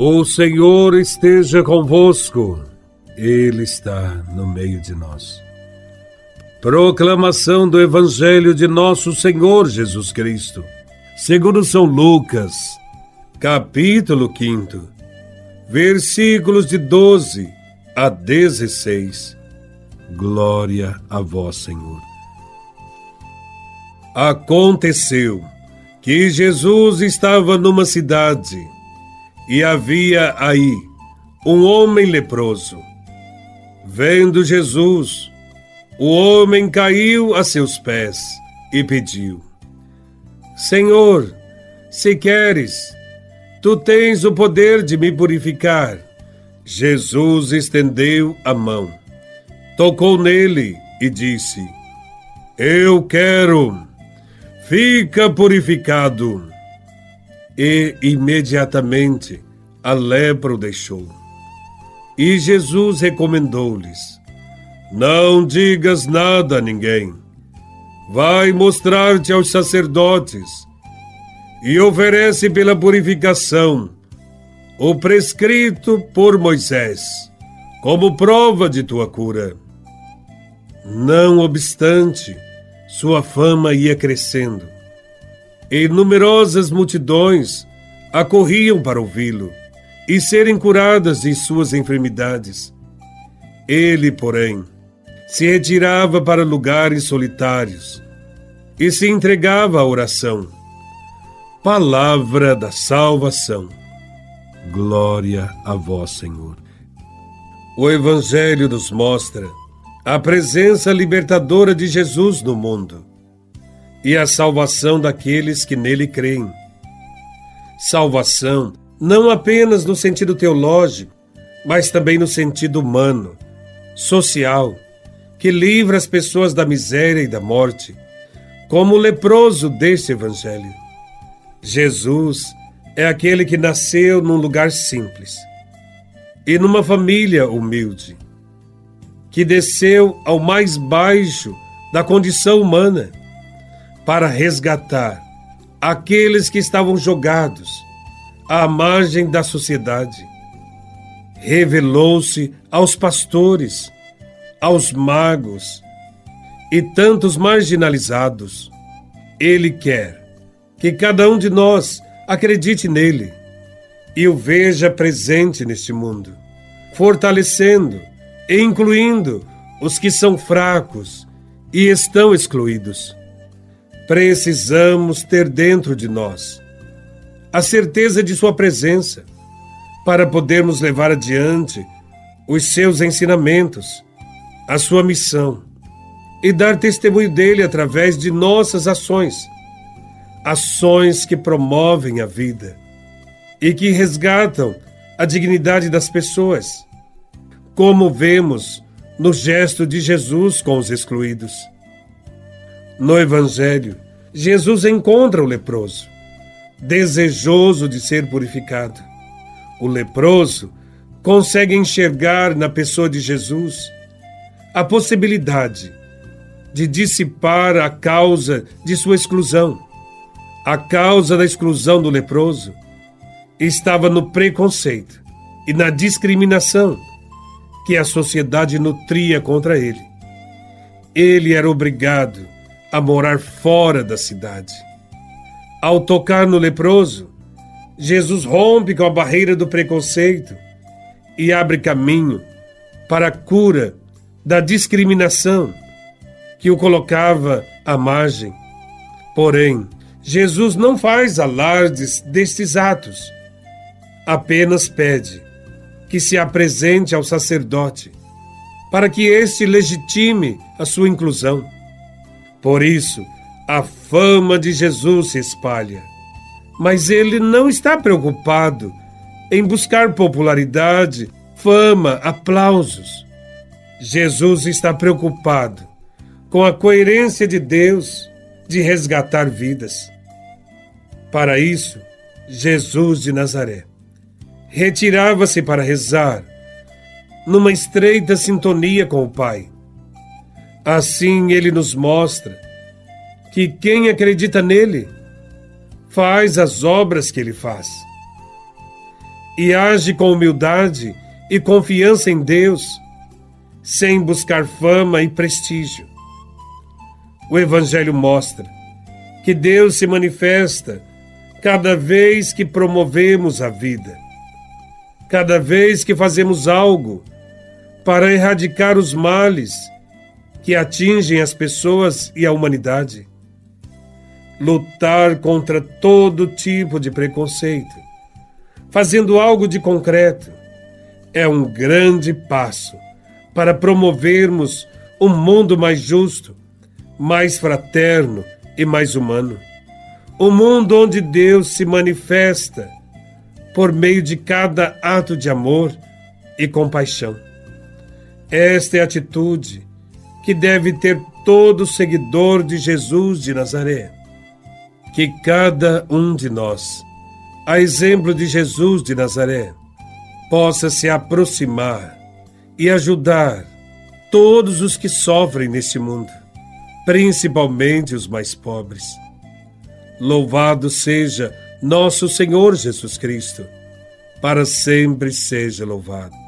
O Senhor esteja convosco, Ele está no meio de nós. Proclamação do Evangelho de Nosso Senhor Jesus Cristo, segundo São Lucas, capítulo 5, versículos de 12 a 16. Glória a Vós, Senhor. Aconteceu que Jesus estava numa cidade e havia aí um homem leproso. Vendo Jesus, o homem caiu a seus pés e pediu: Senhor, se queres, tu tens o poder de me purificar. Jesus estendeu a mão, tocou nele e disse: Eu quero, fica purificado e imediatamente a lepra o deixou. E Jesus recomendou-lhes: Não digas nada a ninguém. Vai mostrar-te aos sacerdotes e oferece pela purificação o prescrito por Moisés, como prova de tua cura. Não obstante, sua fama ia crescendo e numerosas multidões acorriam para ouvi-lo e serem curadas de suas enfermidades. Ele, porém, se retirava para lugares solitários e se entregava à oração. Palavra da salvação. Glória a vós, Senhor. O Evangelho nos mostra a presença libertadora de Jesus no mundo e a salvação daqueles que nele creem. Salvação não apenas no sentido teológico, mas também no sentido humano, social, que livra as pessoas da miséria e da morte, como o leproso deste evangelho. Jesus é aquele que nasceu num lugar simples e numa família humilde, que desceu ao mais baixo da condição humana para resgatar aqueles que estavam jogados à margem da sociedade. Revelou-se aos pastores, aos magos e tantos marginalizados. Ele quer que cada um de nós acredite nele e o veja presente neste mundo, fortalecendo e incluindo os que são fracos e estão excluídos precisamos ter dentro de nós a certeza de Sua presença para podermos levar adiante os seus ensinamentos, a sua missão e dar testemunho dele através de nossas ações, ações que promovem a vida e que resgatam a dignidade das pessoas, como vemos no gesto de Jesus com os excluídos. No Evangelho, Jesus encontra o leproso, desejoso de ser purificado. O leproso consegue enxergar na pessoa de Jesus a possibilidade de dissipar a causa de sua exclusão. A causa da exclusão do leproso estava no preconceito e na discriminação que a sociedade nutria contra ele. Ele era obrigado a morar fora da cidade. Ao tocar no leproso, Jesus rompe com a barreira do preconceito e abre caminho para a cura da discriminação que o colocava à margem. Porém, Jesus não faz alardes destes atos, apenas pede que se apresente ao sacerdote para que este legitime a sua inclusão. Por isso, a fama de Jesus se espalha. Mas ele não está preocupado em buscar popularidade, fama, aplausos. Jesus está preocupado com a coerência de Deus de resgatar vidas. Para isso, Jesus de Nazaré retirava-se para rezar, numa estreita sintonia com o Pai. Assim ele nos mostra que quem acredita nele faz as obras que ele faz. e age com humildade e confiança em Deus, sem buscar fama e prestígio. O Evangelho mostra que Deus se manifesta cada vez que promovemos a vida, cada vez que fazemos algo para erradicar os males que atingem as pessoas e a humanidade. Lutar contra todo tipo de preconceito, fazendo algo de concreto, é um grande passo para promovermos um mundo mais justo, mais fraterno e mais humano. Um mundo onde Deus se manifesta por meio de cada ato de amor e compaixão. Esta é a atitude que deve ter todo seguidor de Jesus de Nazaré. Que cada um de nós, a exemplo de Jesus de Nazaré, possa se aproximar e ajudar todos os que sofrem neste mundo, principalmente os mais pobres. Louvado seja nosso Senhor Jesus Cristo, para sempre seja louvado.